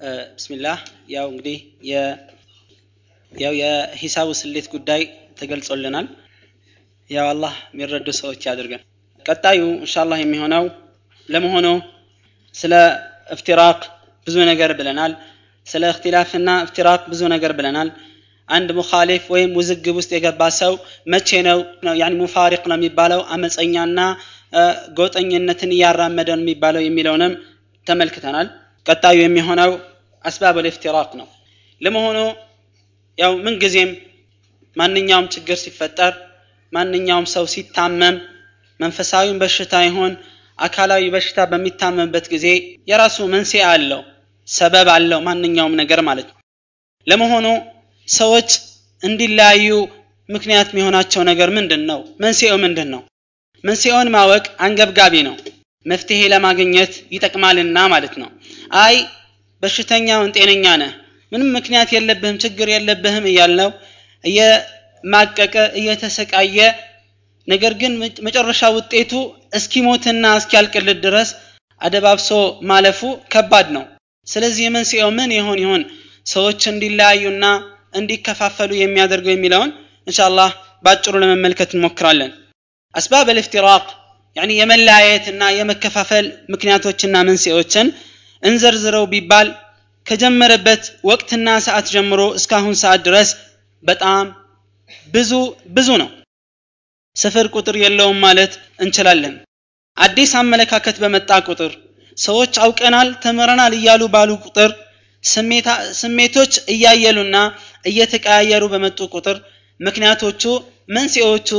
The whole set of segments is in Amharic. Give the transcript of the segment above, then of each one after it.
ብስሚላህ። ያው እንግዲህ ያው የሂሳቡ ስሌት ጉዳይ ተገልጾልናል። ያው አላህ የሚረዱ ሰዎች ያድርገን። ቀጣዩ እንሻላህ የሚሆነው ለመሆኑ ስለ እፍትራቅ ብዙ ነገር ብለናል። ስለ እክትላፍና እፍትራቅ ብዙ ነገር ብለናል። አንድ ሙኻሊፍ ወይም ውዝግብ ውስጥ የገባ ሰው መቼ ነው ያኒ ሙፋሪቅ ነው የሚባለው? አመፀኛና ጎጠኝነትን እያራመደ ነው የሚባለው የሚለውንም ተመልክተናል ቀጣዩ የሚሆነው አስባብ ልፍትራቅ ነው። ለመሆኑ ያው ምንጊዜም ማንኛውም ችግር ሲፈጠር ማንኛውም ሰው ሲታመም መንፈሳዊም በሽታ ይሆን አካላዊ በሽታ በሚታመምበት ጊዜ የራሱ መንስኤ አለው ሰበብ አለው ማንኛውም ነገር ማለት ነው። ለመሆኑ ሰዎች እንዲለያዩ ምክንያት የሚሆናቸው ነገር ምንድን ነው መንስኤው ምንድን ነው መንስኤውን ማወቅ አንገብጋቢ ነው። መፍትሄ ለማግኘት ይጠቅማልና ማለት ነው አይ በሽተኛውን ጤነኛ ነህ ምንም ምክንያት የለብህም ችግር የለብህም እያልነው እየማቀቀ እየተሰቃየ። ነገር ግን መጨረሻ ውጤቱ እስኪሞትና እስኪያልቅልት ድረስ አደባብሶ ማለፉ ከባድ ነው። ስለዚህ መንስኤው ምን ይሆን ይሆን? ሰዎች እንዲለያዩና እንዲከፋፈሉ የሚያደርገው የሚለውን እንሻላህ ባጭሩ ለመመልከት እንሞክራለን። አስባብ ልፍትራቅ የመለያየትና የመከፋፈል ምክንያቶችና መንስኤዎችን እንዘርዝረው ቢባል ከጀመረበት ወቅትና ሰዓት ጀምሮ እስካሁን ሰዓት ድረስ በጣም ብዙ ብዙ ነው። ስፍር ቁጥር የለውም ማለት እንችላለን። አዲስ አመለካከት በመጣ ቁጥር ሰዎች አውቀናል ተምረናል እያሉ ባሉ ቁጥር ስሜቶች እያየሉና እየተቀያየሩ በመጡ ቁጥር ምክንያቶቹ መንስኤዎቹ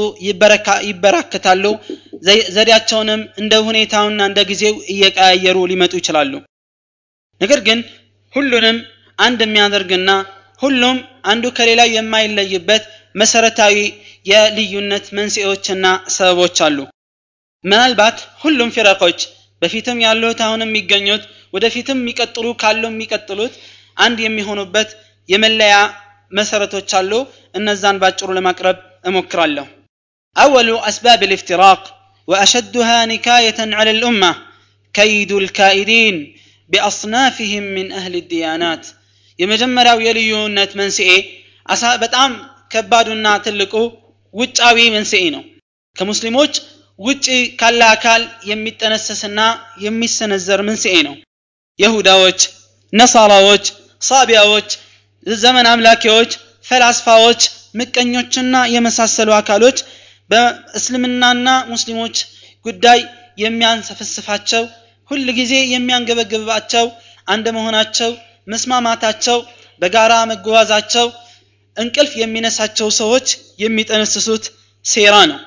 ይበራከታሉ። ዘዴያቸውንም እንደ ሁኔታውና እንደ ጊዜው እየቀያየሩ ሊመጡ ይችላሉ ነገር ግን ሁሉንም አንድ የሚያደርግና ሁሉም አንዱ ከሌላው የማይለይበት መሰረታዊ የልዩነት መንስኤዎችና ሰበቦች አሉ ምናልባት ሁሉም ፊረቆች በፊትም ያሉት አሁን የሚገኙት ወደፊትም የሚቀጥሉ ካሉ የሚቀጥሉት አንድ የሚሆኑበት የመለያ መሰረቶች አሉ እነዛን ባጭሩ ለማቅረብ እሞክራለሁ أول أسباب الافتراق وأشدها نكاية على الأمة كيد الكائدين ቢአስናፊህም ምን አህል ዲያናት። የመጀመሪያው የልዩነት መንስኤ በጣም ከባዱና ትልቁ ውጫዊ መንስኤ ነው። ከሙስሊሞች ውጪ ካለ አካል የሚጠነሰስና የሚሰነዘር መንስኤ ነው። የሁዳዎች ነሳራዎች ሳቢያዎች ዘመን አምላኪዎች ፈላስፋዎች ምቀኞችና የመሳሰሉ አካሎች በእስልምናና ሙስሊሞች ጉዳይ የሚያንሰፈስፋቸው ሁል ጊዜ የሚያንገበግባቸው አንድ መሆናቸው መስማማታቸው በጋራ መጓዛቸው እንቅልፍ የሚነሳቸው ሰዎች የሚጠነስሱት ሴራ ነው።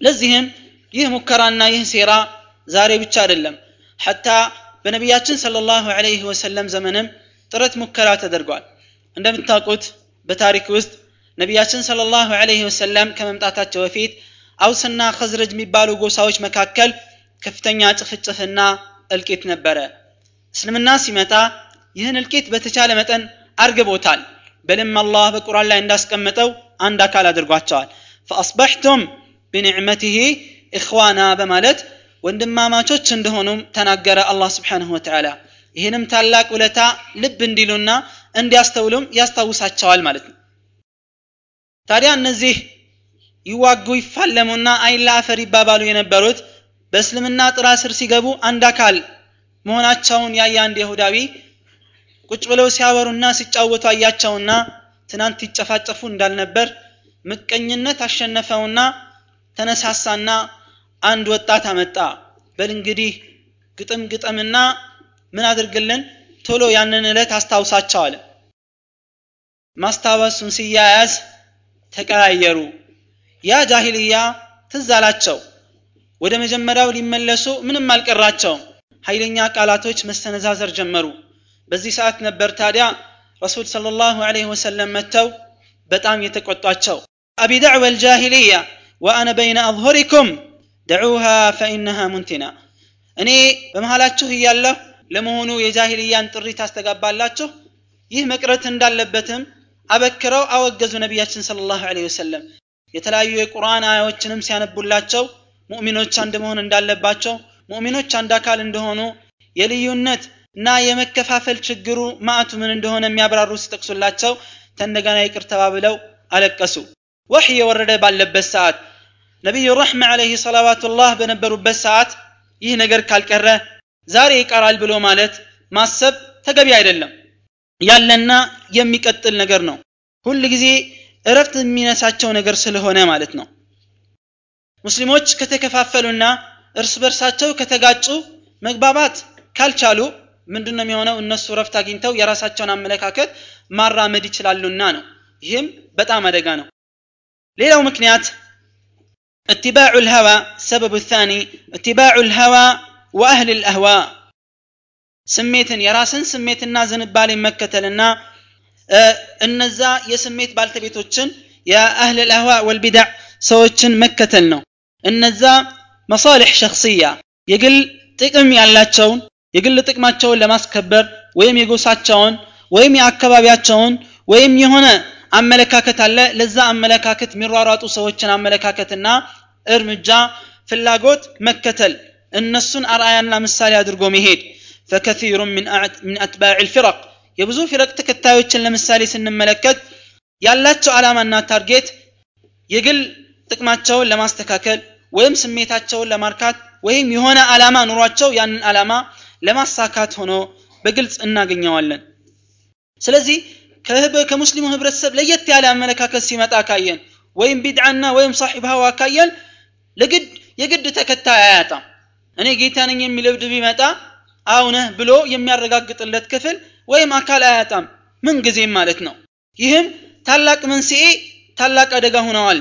ለዚህም ይህ ሙከራና ይህ ሴራ ዛሬ ብቻ አይደለም። ሐታ በነቢያችን ሰለላሁ ዐለይሂ ወሰለም ዘመንም ጥረት ሙከራ ተደርጓል። እንደምታውቁት በታሪክ ውስጥ ነቢያችን ሰለላሁ ዐለይሂ ወሰለም ከመምጣታቸው በፊት አውስና ከዝረጅ የሚባሉ ጎሳዎች መካከል ከፍተኛ ጭፍጭፍና እልቂት ነበረ። እስልምና ሲመጣ ይህን እልቂት በተቻለ መጠን አርግቦታል። በልም አላህ በቁርአን ላይ እንዳስቀመጠው አንድ አካል አድርጓቸዋል። ፈአስበሕቱም ቢኒዕመቲህ ኢኽዋና በማለት ወንድማማቾች እንደሆኑም ተናገረ አላህ ስብሓንሁ ወተዓላ። ይህንም ታላቅ ውለታ ልብ እንዲሉና እንዲያስተውሉም ያስታውሳቸዋል ማለት ነው። ታዲያ እነዚህ ይዋጉ ይፋለሙና አይን ለአፈር ይባባሉ የነበሩት በእስልምና ጥራ ስር ሲገቡ አንድ አካል መሆናቸውን ያየ አንድ ይሁዳዊ ቁጭ ብለው ሲያወሩና ሲጫወቱ አያቸውና ትናንት ይጨፋጨፉ እንዳልነበር ምቀኝነት አሸነፈውና ተነሳሳና አንድ ወጣት አመጣ። በል እንግዲህ ግጥም ግጥምና ምን አድርግልን? ቶሎ ያንን ዕለት አስታውሳቸው አለ። ማስታወሱን ሲያያዝ ተቀያየሩ። ያ ጃሂልያ ትዝ አላቸው ወደ መጀመሪያው ሊመለሱ ምንም አልቀራቸውም ኃይለኛ ቃላቶች መሰነዛዘር ጀመሩ በዚህ ሰዓት ነበር ታዲያ ረሱል صلى الله عليه وسلم መጥተው በጣም የተቆጧቸው አቢ ደዕወ الجاهلية وأنا بين أظهركم دعوها فإنها منتنة እኔ በመሃላችሁ እያለሁ ለመሆኑ የጃሂልያን ጥሪ ታስተጋባላችሁ ይህ መቅረት እንዳለበትም አበክረው አወገዙ ነቢያችን صلى الله عليه وسلم የተለያዩ የቁርአን አያዎችንም ሲያነቡላቸው ሙእሚኖች አንድ መሆን እንዳለባቸው ሙእሚኖች አንድ አካል እንደሆኑ የልዩነት እና የመከፋፈል ችግሩ ማዕቱ ምን እንደሆነ የሚያብራሩ ሲጠቅሱላቸው ተንደገና ይቅር ተባብለው አለቀሱ። ወሕይ የወረደ ባለበት ሰዓት ነቢዩ ረሕመ ዓለይህ ሰላዋቱላህ በነበሩበት ሰዓት ይህ ነገር ካልቀረ ዛሬ ይቀራል ብሎ ማለት ማሰብ ተገቢ አይደለም። ያለና የሚቀጥል ነገር ነው። ሁል ጊዜ እረፍት የሚነሳቸው ነገር ስለሆነ ማለት ነው ሙስሊሞች ከተከፋፈሉና እርስ በርሳቸው ከተጋጩ መግባባት ካልቻሉ ምንድን ነው የሚሆነው እነሱ ረፍት አግኝተው የራሳቸውን አመለካከት ማራመድ ይችላሉና ነው ይህም በጣም አደጋ ነው ሌላው ምክንያት اتباع الهوى السبب الثاني اتباع الهوى وأهل الأهواء ስሜትን የራስን ስሜትና ዝንባሌን መከተልና እነዛ የስሜት ባልተቤቶችን የአህል ልአህዋ ወልቢዳዕ ሰዎችን መከተል ነው እነዛ መሳሊሕ ሸክስያ የግል ጥቅም ያላቸውን የግል ጥቅማቸውን ለማስከበር ወይም የጎሳቸውን ወይም የአካባቢያቸውን ወይም የሆነ አመለካከት አለ ለዛ አመለካከት የሚሯሯጡ ሰዎችን አመለካከትና እርምጃ ፍላጎት መከተል እነሱን አርአያና ምሳሌ አድርጎ መሄድ فكثير من أتباع الفرق የብዙ ፊረቅ ተከታዮችን ለምሳሌ ስንመለከት ያላቸው ዓላማና target የግል ጥቅማቸውን ለማስተካከል ወይም ስሜታቸውን ለማርካት ወይም የሆነ ዓላማ ኑሯቸው ያንን ዓላማ ለማሳካት ሆኖ በግልጽ እናገኘዋለን። ስለዚህ ከሙስሊሙ ህብረተሰብ ለየት ያለ አመለካከት ሲመጣ ካየን ወይም ቢድዓና ወይም ሳሒብ ሀዋ ካየን ለግድ የግድ ተከታይ አያጣም። እኔ ጌታ ነኝ የሚል እብድ ቢመጣ አውነህ ብሎ የሚያረጋግጥለት ክፍል ወይም አካል አያጣም ምን ጊዜም ማለት ነው። ይህም ታላቅ መንስኤ ታላቅ አደጋ ሆነዋል።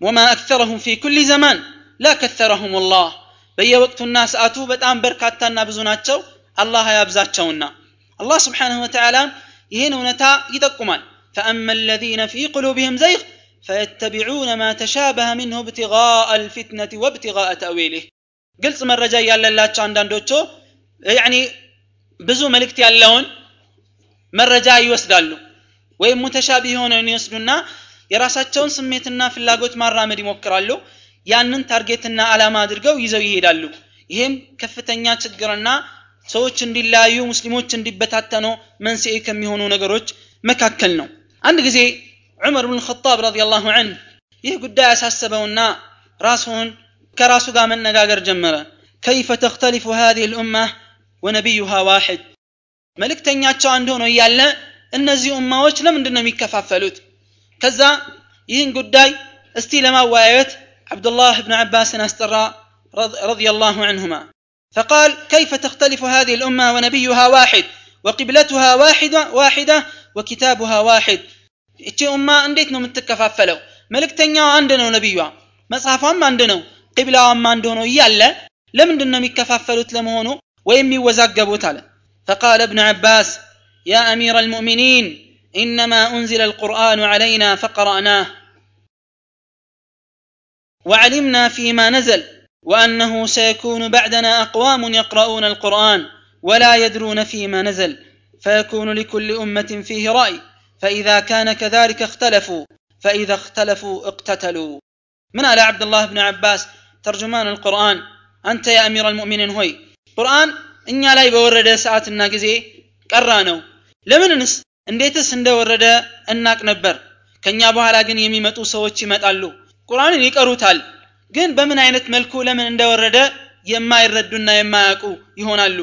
ወማ አክተረሁም ፊ ኩል ዘማን ላ ከተረሁም ላህ በየወቅቱና ሰዓቱ በጣም በርካታና ብዙ ናቸው አላህ አያብዛቸውና አላህ ስብሓንሁ ወተዓላ ይህን እውነታ ይጠቁማል فأما الذين في قلوبهم زيغ فيتبعون ما تشابه منه ابتغاء الفتنة وابتغاء تأويله قلت من رجاء يالا لا عندان دوتشو يعني ብዙ መልእክት ያለውን መረጃ ይወስዳሉ ወይም ሙተሻቢ የሆነውን ይወስዱና የራሳቸውን ስሜትና ፍላጎት ማራመድ ይሞክራሉ ያንን ታርጌትና ዓላማ አድርገው ይዘው ይሄዳሉ ይሄም ከፍተኛ ችግርና ሰዎች እንዲለያዩ ሙስሊሞች እንዲበታተኑ መንስኤ ከሚሆኑ ነገሮች መካከል ነው አንድ ጊዜ ዑመር ብን ጣብ ረዲየላሁ አንህ ይህ ጉዳይ ያሳሰበውና ራሱን ከራሱ ጋር መነጋገር ጀመረ ከይፈ ተክተሊፉ ሃዚህ ልኡማ ወነቢዩሃ ዋሕድ መልእክተኛቸው አንድ ሆኖ እያለ እነዚህ ኡማዎች ለምንድን ነው የሚከፋፈሉት ከዛ ይህን ጉዳይ እስቲ ለማወያየት عبدالله بن عباس أسترى رضي الله عنهما فقال كيف تختلف هذه الأمة ونبيها واحد وقبلتها واحدة واحدة وكتابها واحد እቺ ኡማ እንዴት ነው የምትከፋፈለው መልእክተኛው አንድ ነው ነቢዩዋ መጽሐፏም አንድ ነው ቂብላዋም አንድ ሆኖ እያለ ለምንድን ነው የሚከፋፈሉት ለመሆኑ ወይም ይወዛገቡት አለ فقال ابن عباس يا أمير المؤمنين إنما أنزل القرآن علينا فقرأناه وعلمنا فيما نزل وأنه سيكون بعدنا أقوام يقرؤون القرآن ولا يدرون فيما نزل فيكون لكل أمة فيه رأي فإذا كان كذلك اختلفوا فإذا اختلفوا اقتتلوا من على عبد الله بن عباس ترجمان القرآن أنت يا أمير المؤمنين هوي ቁርአን እኛ ላይ በወረደ ሰዓትና ጊዜ ቀራ ነው ለምንንስ እንዴትስ እንደወረደ እናቅ ነበር ከኛ በኋላ ግን የሚመጡ ሰዎች ይመጣሉ ቁርአንን ይቀሩታል። ግን በምን አይነት መልኩ ለምን እንደወረደ የማይረዱና የማያውቁ ይሆናሉ።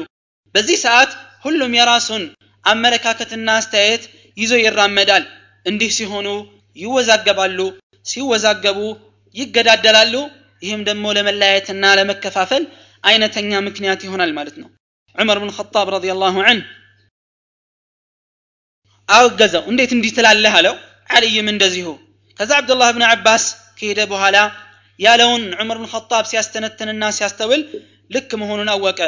በዚህ ሰዓት ሁሉም የራሱን አመለካከትና አስተያየት ይዞ ይራመዳል። እንዲህ ሲሆኑ ይወዛገባሉ ሲወዛገቡ ይገዳደላሉ። ይህም ደግሞ ለመለያየትና ለመከፋፈል አይነተኛ ምክንያት ይሆናል ማለት ነው። ዑመር ብን ኸጣብ ረዲየላሁ ዐንህ አወገዘው። እንዴት እንዲህ ትላለህ? አለው። አልይም እንደዚሁ። ከዛ አብዱላህ ብን አባስ ከሄደ በኋላ ያለውን ዑመር ብን ኸጣብ ሲያስተነትንና ሲያስተውል ልክ መሆኑን አወቀ።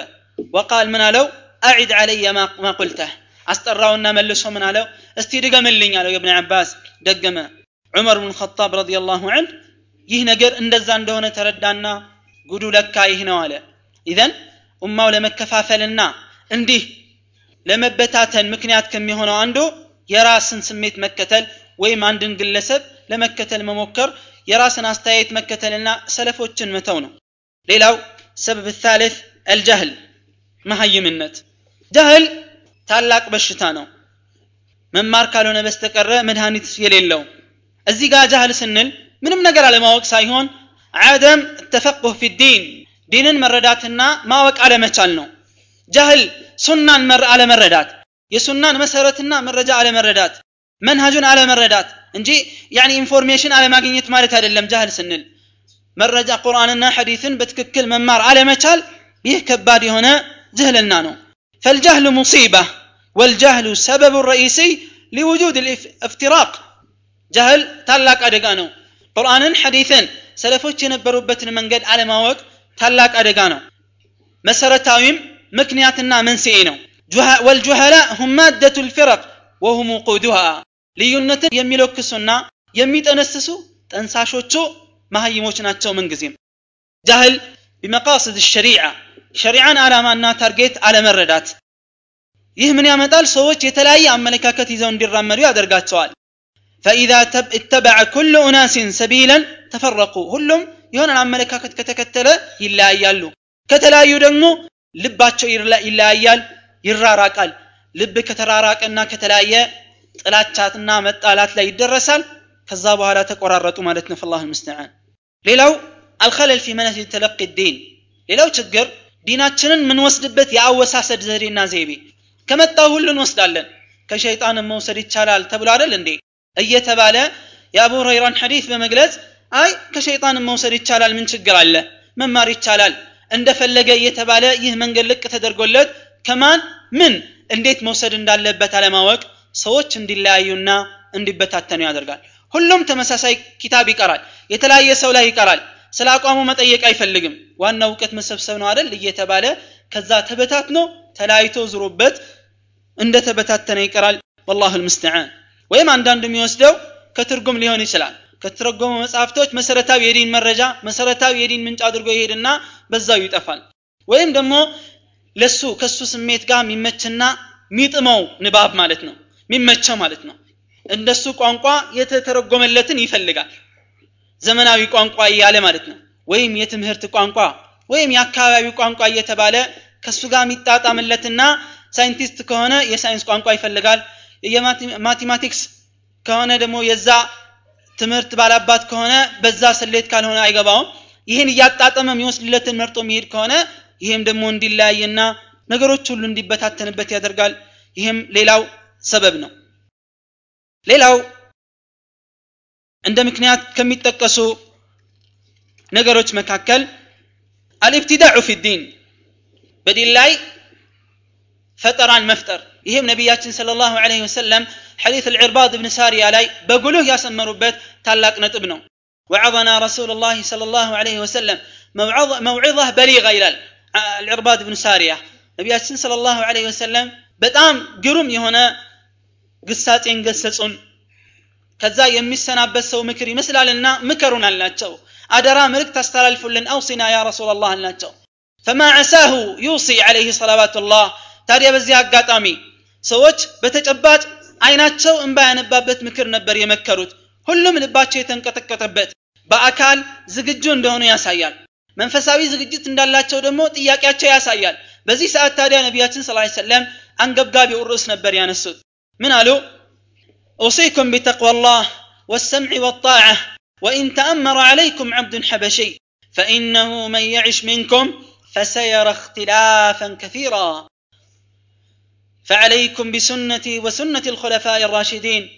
ወቃል ምን አለው? አዒድ አለየ ማ ቁልተህ። አስጠራውና መልሶ ምን አለው? እስቲ ድገምልኝ አለው የብን አባስ ደገመ። ዑመር ብን ኸጣብ ረዲየላሁ ዐንህ ይህ ነገር እንደዛ እንደሆነ ተረዳና ጉዱ ለካ ይህ ነው አለ። ኢዘን ኡማው ለመከፋፈልና እንዲህ ለመበታተን ምክንያት ከሚሆነው አንዱ የራስን ስሜት መከተል ወይም አንድን ግለሰብ ለመከተል መሞከር የራስን አስተያየት መከተልና ሰለፎችን መተው ነው። ሌላው ሰበብ ታሊት አልጀህል መሀይምነት። ጀህል ታላቅ በሽታ ነው። መማር ካልሆነ በስተቀረ መድኃኒት የሌለው። እዚህ ጋር ጃህል ስንል ምንም ነገር አለማወቅ ሳይሆን አደም التفقه في الدين ዲንን መረዳትና ማወቅ አለመቻል ነው። جهل ሱናን አለመረዳት የሱናን መሰረትና መረጃ አለመረዳት መንሃጁን አለመረዳት እንጂ ያኒ ኢንፎርሜሽን አለማግኘት ማለት አይደለም ጃህል ስንል መረጃ ቁርአንና ሐዲስን በትክክል መማር አለመቻል ይህ ከባድ የሆነ ጅህልና ነው فالجهل مصيبة والجهل سبب الرئيسي لوجود الافتراق جهل ታላቅ አደጋ ነው ቁርአንን ሐዲስን ሰለፎች የነበሩበትን መንገድ አለማወቅ ታላቅ አደጋ ነው መሰረታዊም ምክንያትና መንስኤ ነው والجهلاء هم مادة الفرق وهم وقودها ልዩነትን የሚለክሱና የሚጠነስሱ ጠንሳሾቹ መሀይሞች ናቸው ምንጊዜም ጃህል ቢመቃስድ ሸሪዓ ሸሪዓን ዓላማና ታርጌት አለመረዳት ይህ ምን ያመጣል ሰዎች የተለያየ አመለካከት ይዘው እንዲራመዱ ያደርጋቸዋል فإذا اتبع كل أناس سبيلا تفرقوا ሁሉም የሆነን አመለካከት ከተከተለ ይለያያሉ ከተለያዩ ደግሞ ልባቸው ይለያያል ይራራቃል ልብ ከተራራቀና ከተለያየ ጥላቻትና መጣላት ላይ ይደረሳል ከዛ በኋላ ተቆራረጡ ማለት ነው فالله المستعان ሌላው الخلل في منهج تلقي الدين ሌላው ችግር ዲናችንን ምንወስድበት የአወሳሰድ ዘዴና ዘይቤ ከመጣው ሁሉ እንወስዳለን ከሸይጣን መውሰድ ይቻላል ተብሎ አይደል እንዴ እየተባለ የአቡ ሁረይራን ሐዲስ በመግለጽ አይ ከሸይጣን መውሰድ ይቻላል ምን ችግር አለ መማር ይቻላል እንደፈለገ እየተባለ ይህ መንገድ ልቅ ተደርጎለት ከማን ምን እንዴት መውሰድ እንዳለበት አለማወቅ ሰዎች እንዲለያዩና እንዲበታተኑ ያደርጋል። ሁሉም ተመሳሳይ ኪታብ ይቀራል። የተለያየ ሰው ላይ ይቀራል። ስለ አቋሙ መጠየቅ አይፈልግም። ዋናው እውቀት መሰብሰብ ነው አይደል? እየተባለ ከዛ ተበታትኖ ተለያይቶ ዝሮበት እንደ ተበታተነ ይቀራል። ወላሁ ልምስተዓን ወይም አንዳንዱ የሚወስደው ከትርጉም ሊሆን ይችላል። ከተረጎሙ መጽሐፍቶች መሰረታዊ የዲን መረጃ መሰረታዊ የዲን ምንጭ አድርጎ ይሄድና በዛው ይጠፋል። ወይም ደግሞ ለሱ ከሱ ስሜት ጋር የሚመችና ሚጥመው ንባብ ማለት ነው። የሚመቸው ማለት ነው። እንደሱ ቋንቋ የተተረጎመለትን ይፈልጋል። ዘመናዊ ቋንቋ እያለ ማለት ነው። ወይም የትምህርት ቋንቋ ወይም የአካባቢ ቋንቋ እየተባለ ከሱ ጋር የሚጣጣምለትና ሳይንቲስት ከሆነ የሳይንስ ቋንቋ ይፈልጋል። የማቴማቲክስ ከሆነ ደግሞ የዛ ትምህርት ባላባት ከሆነ በዛ ስሌት ካልሆነ አይገባውም። ይህን እያጣጠመ የሚወስድለትን መርጦ የሚሄድ ከሆነ ይህም ደግሞ እንዲለያይና ነገሮች ሁሉ እንዲበታተንበት ያደርጋል። ይህም ሌላው ሰበብ ነው ሌላው እንደ ምክንያት ከሚጠቀሱ ነገሮች መካከል አልኢብትዳዑ ፊ ዲን በዲን ላይ ፈጠራን መፍጠር ይህም ነቢያችን صلى الله عليه وسلم حديث العرباض بن ساريا ላይ በጉልህ ያሰመሩበት ታላቅ ነጥብ ነው وعظنا رسول الله صلى الله عليه وسلم موعظة بليغة ይላል العرباض بن ساريا ነቢያችን صلى الله عليه وسلم በጣም ግሩም የሆነ ግሳጼን ገሰጹን። ከዛ የሚሰናበት ሰው ምክር ይመስላልና ምከሩን አልናቸው። አደራ መልእክት አስተላልፉልን። አውሲና ያ ረሱላ ላህ አልናቸው። ፈማ ዓሳሁ ዩሲ ዓለይህ ሰላዋቱ ላህ ታዲያ በዚህ አጋጣሚ ሰዎች በተጨባጭ አይናቸው እንባ ያነባበት ምክር ነበር የመከሩት። ሁሉም ልባቸው የተንቀጠቀጠበት በአካል ዝግጁ እንደሆኑ ያሳያል። መንፈሳዊ ዝግጅት እንዳላቸው ደግሞ ጥያቄያቸው ያሳያል። በዚህ ሰዓት ታዲያ ነቢያችን ስ ሰለም አንገብጋቢው ርዕስ ነበር ያነሱት من قالوا أوصيكم بتقوى الله والسمع والطاعة وإن تأمر عليكم عبد حبشي فإنه من يعش منكم فسيرى اختلافا كثيرا. فعليكم بسنتي وسنة الخلفاء الراشدين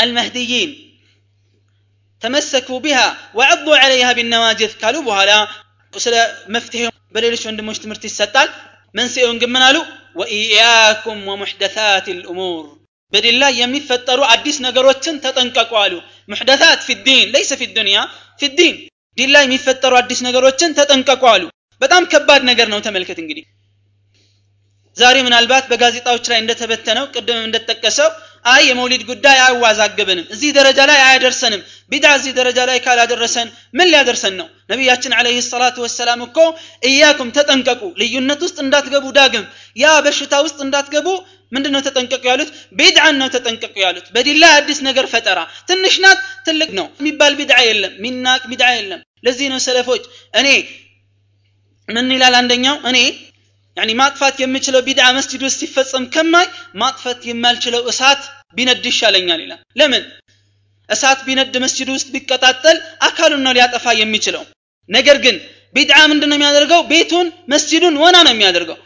المهديين تمسكوا بها وعضوا عليها بالنواجذ. قالوا بها لا مفتهم بليلش عند مجتمرتي الستال من سيون قمنا وإياكم ومحدثات الأمور. بدل الله يمي فتروا عديس نقر وچن تتنققوا محدثات في الدين ليس في الدنيا في الدين. دي الله يمي فتروا عديس نقر وچن تتنققوا له بدام كبار نقرنا وتملكة انقدي زاري من البات بقازي طاوش راي اندتبتنا وقدم اندتكسو አይ የመውሊድ ጉዳይ አያዋዛግብንም። እዚህ ደረጃ ላይ አያደርሰንም። ቢድዓ እዚህ ደረጃ ላይ ካላደረሰን ምን ሊያደርሰን ነው? ነቢያችን አለይሂ ሰላቱ ወሰላም እኮ እያኩም ተጠንቀቁ ልዩነት ውስጥ እንዳትገቡ ዳግም። ያ በሽታ ውስጥ እንዳትገቡ ምንድን ነው ተጠንቀቁ ያሉት? ቢድዓን ነው ተጠንቀቁ ያሉት። በዲን ላይ አዲስ ነገር ፈጠራ። ትንሽ ናት ትልቅ ነው። የሚባል ቢድዓ የለም ሚናቅ ቢድዓ የለም። ለዚህ ነው ሰለፎች እኔ ምን ይላል አንደኛው? እኔ ያኒ ማጥፋት የምችለው ቢድዓ መስጂድ ውስጥ ሲፈጸም ከማይ ማጥፋት የማልችለው እሳት ቢነድ ይሻለኛል ይላል። ለምን? እሳት ቢነድ መስጂድ ውስጥ ቢቀጣጠል አካሉን ነው ሊያጠፋ የሚችለው። ነገር ግን ቢድዓ ምንድን ነው የሚያደርገው? ቤቱን መስጂዱን ወና ነው የሚያደርገው።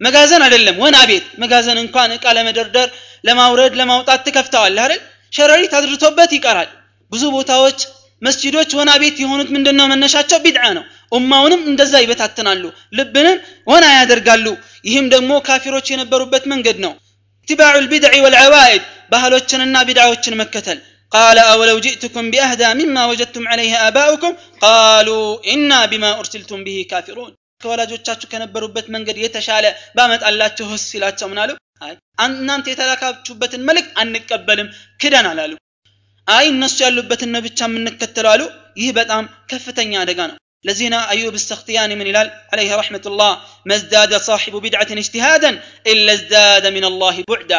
መጋዘን አይደለም ወና ቤት። መጋዘን እንኳን እቃ ለመደርደር ለማውረድ ለማውጣት ትከፍተዋለህ አይደል? ሸረሪት አድርቶበት ይቀራል። ብዙ ቦታዎች መስጂዶች ወና ቤት የሆኑት ምንድነው መነሻቸው? ቢድዓ ነው ኡማውንም እንደዛ ይበታትናሉ ልብንም ወና ያደርጋሉ ይህም ደግሞ ካፊሮች የነበሩበት መንገድ ነው اتباع البدع والعوائد ባህሎችንና ቢድዓዎችን መከተል قال أولو جئتكم بأهدى مما وجدتم عليه آباؤكم قالوا إنا بما أرسلتم به كافرون ከወላጆቻችሁ ከነበሩበት መንገድ የተሻለ ባመጣላችሁ ህስ ሲላቸው ምን አሉ አይ እናንተ የተላካችሁበትን መልእክት አንቀበልም ክደን አላሉ አይ እነሱ ያሉበትን ነው ብቻ የምንከተለው አሉ ይህ በጣም ከፍተኛ አደጋ ነው ለዚህ ነው አዩብ እስተክትያኒ ምን ይላል አለይህ ረሕመቱላህ መዝዳደ ሳሒቡ ቢድዓትን እጅትሃደን ኢላ ዝዳደ ምን አላህ ቡዕዳ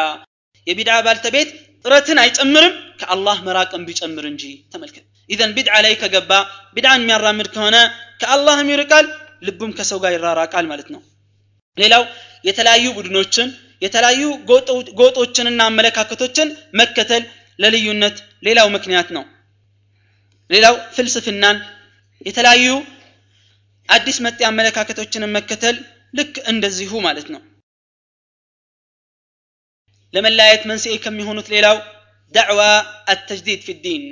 የቢድዓ ባልተቤት ጥረትን አይጨምርም ከአላህ መራቅን ቢጨምር እንጂ ተመልከት ኢዘን ቢድዓ ላይ ከገባ ቢድዓን የሚያራምድ ከሆነ ከአላህም ይርቃል ልቡም ከሰው ጋር ይራራቃል ማለት ነው ሌላው የተለያዩ ቡድኖችን የተለያዩ ጎጦችንና አመለካከቶችን መከተል ለልዩነት ሌላው ምክንያት ነው። ሌላው ፍልስፍናን የተለያዩ አዲስ መጤ አመለካከቶችንን መከተል ልክ እንደዚሁ ማለት ነው። ለመለያየት መንስኤ ከሚሆኑት ሌላው ዳዕዋ አተጅዲድ ፊ ዲን።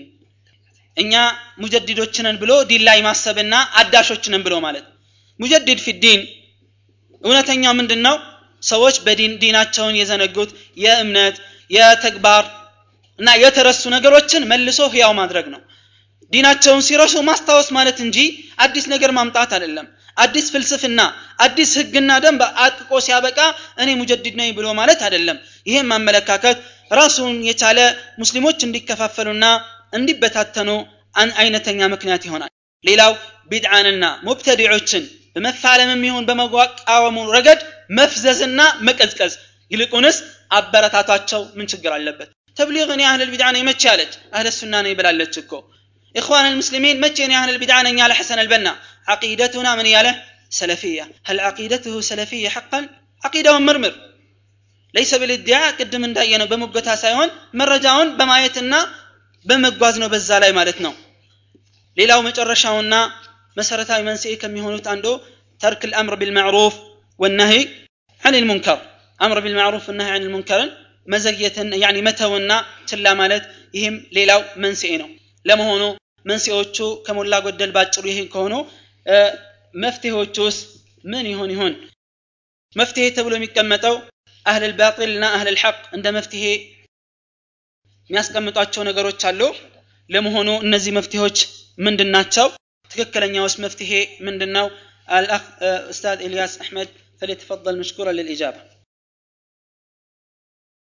እኛ ሙጀዲዶችንን ብሎ ዲን ላይ ማሰብና አዳሾችንን ብሎ ማለት። ሙጀዲድ ፊ ዲን እውነተኛው ምንድን ነው ሰዎች በዲን ዲናቸውን የዘነጉት የእምነት የተግባር እና የተረሱ ነገሮችን መልሶ ህያው ማድረግ ነው ዲናቸውን ሲረሱ ማስታወስ ማለት እንጂ አዲስ ነገር ማምጣት አይደለም። አዲስ ፍልስፍና አዲስ ህግና ደንብ አጥቆ ሲያበቃ እኔ ሙጀዲድ ነኝ ብሎ ማለት አይደለም። ይህም አመለካከት ራሱን የቻለ ሙስሊሞች እንዲከፋፈሉና እንዲበታተኑ አይነተኛ ምክንያት ይሆናል። ሌላው ቢድዓንና ሙብተዲዖችን በመፋለምም ይሁን በመቋወሙ ረገድ መፍዘዝና መቀዝቀዝ ይልቁንስ አበረታቷቸው ምን ችግር አለበት? ተብሊግ እኔ አህል ልቢድዓ ነኝ መቼ አለች አህለ ሱና ነኝ ብላለች እኮ إخوان المسلمين متى أهل البدعة على حسن البنا عقيدتنا من ياله سلفية هل عقيدته سلفية حقا عقيدة مرمر ليس بالادعاء قد من داينا بمقتها سايون مرجعون بمايتنا بمقوازنا بالزالاي مالتنا ሌላው መጨረሻውና መሰረታዊ መንስኤ ከሚሆኑት አንዱ ተርክ الامر بالمعروف والنهي عن المنكر امر بالمعروف والنهي عن المنكر መዘግየትን ያኒ መተውና ችላ ማለት ይህም ሌላው መንስኤ ነው ለመሆኑ መንስኤዎቹ ከሞላ ጎደል ባጭሩ ይህ ከሆኑ መፍትሄዎቹ ውስጥ ምን ይሆን ይሆን መፍትሄ ተብሎ የሚቀመጠው አህል ልባጢል እና አህል ልሐቅ እንደ መፍትሄ የሚያስቀምጧቸው ነገሮች አሉ ለመሆኑ እነዚህ መፍትሄዎች ምንድን ናቸው ትክክለኛውስ መፍትሄ ምንድን ነው الأخ أستاذ إلياس أحمد فليتفضل مشكورا للإجابة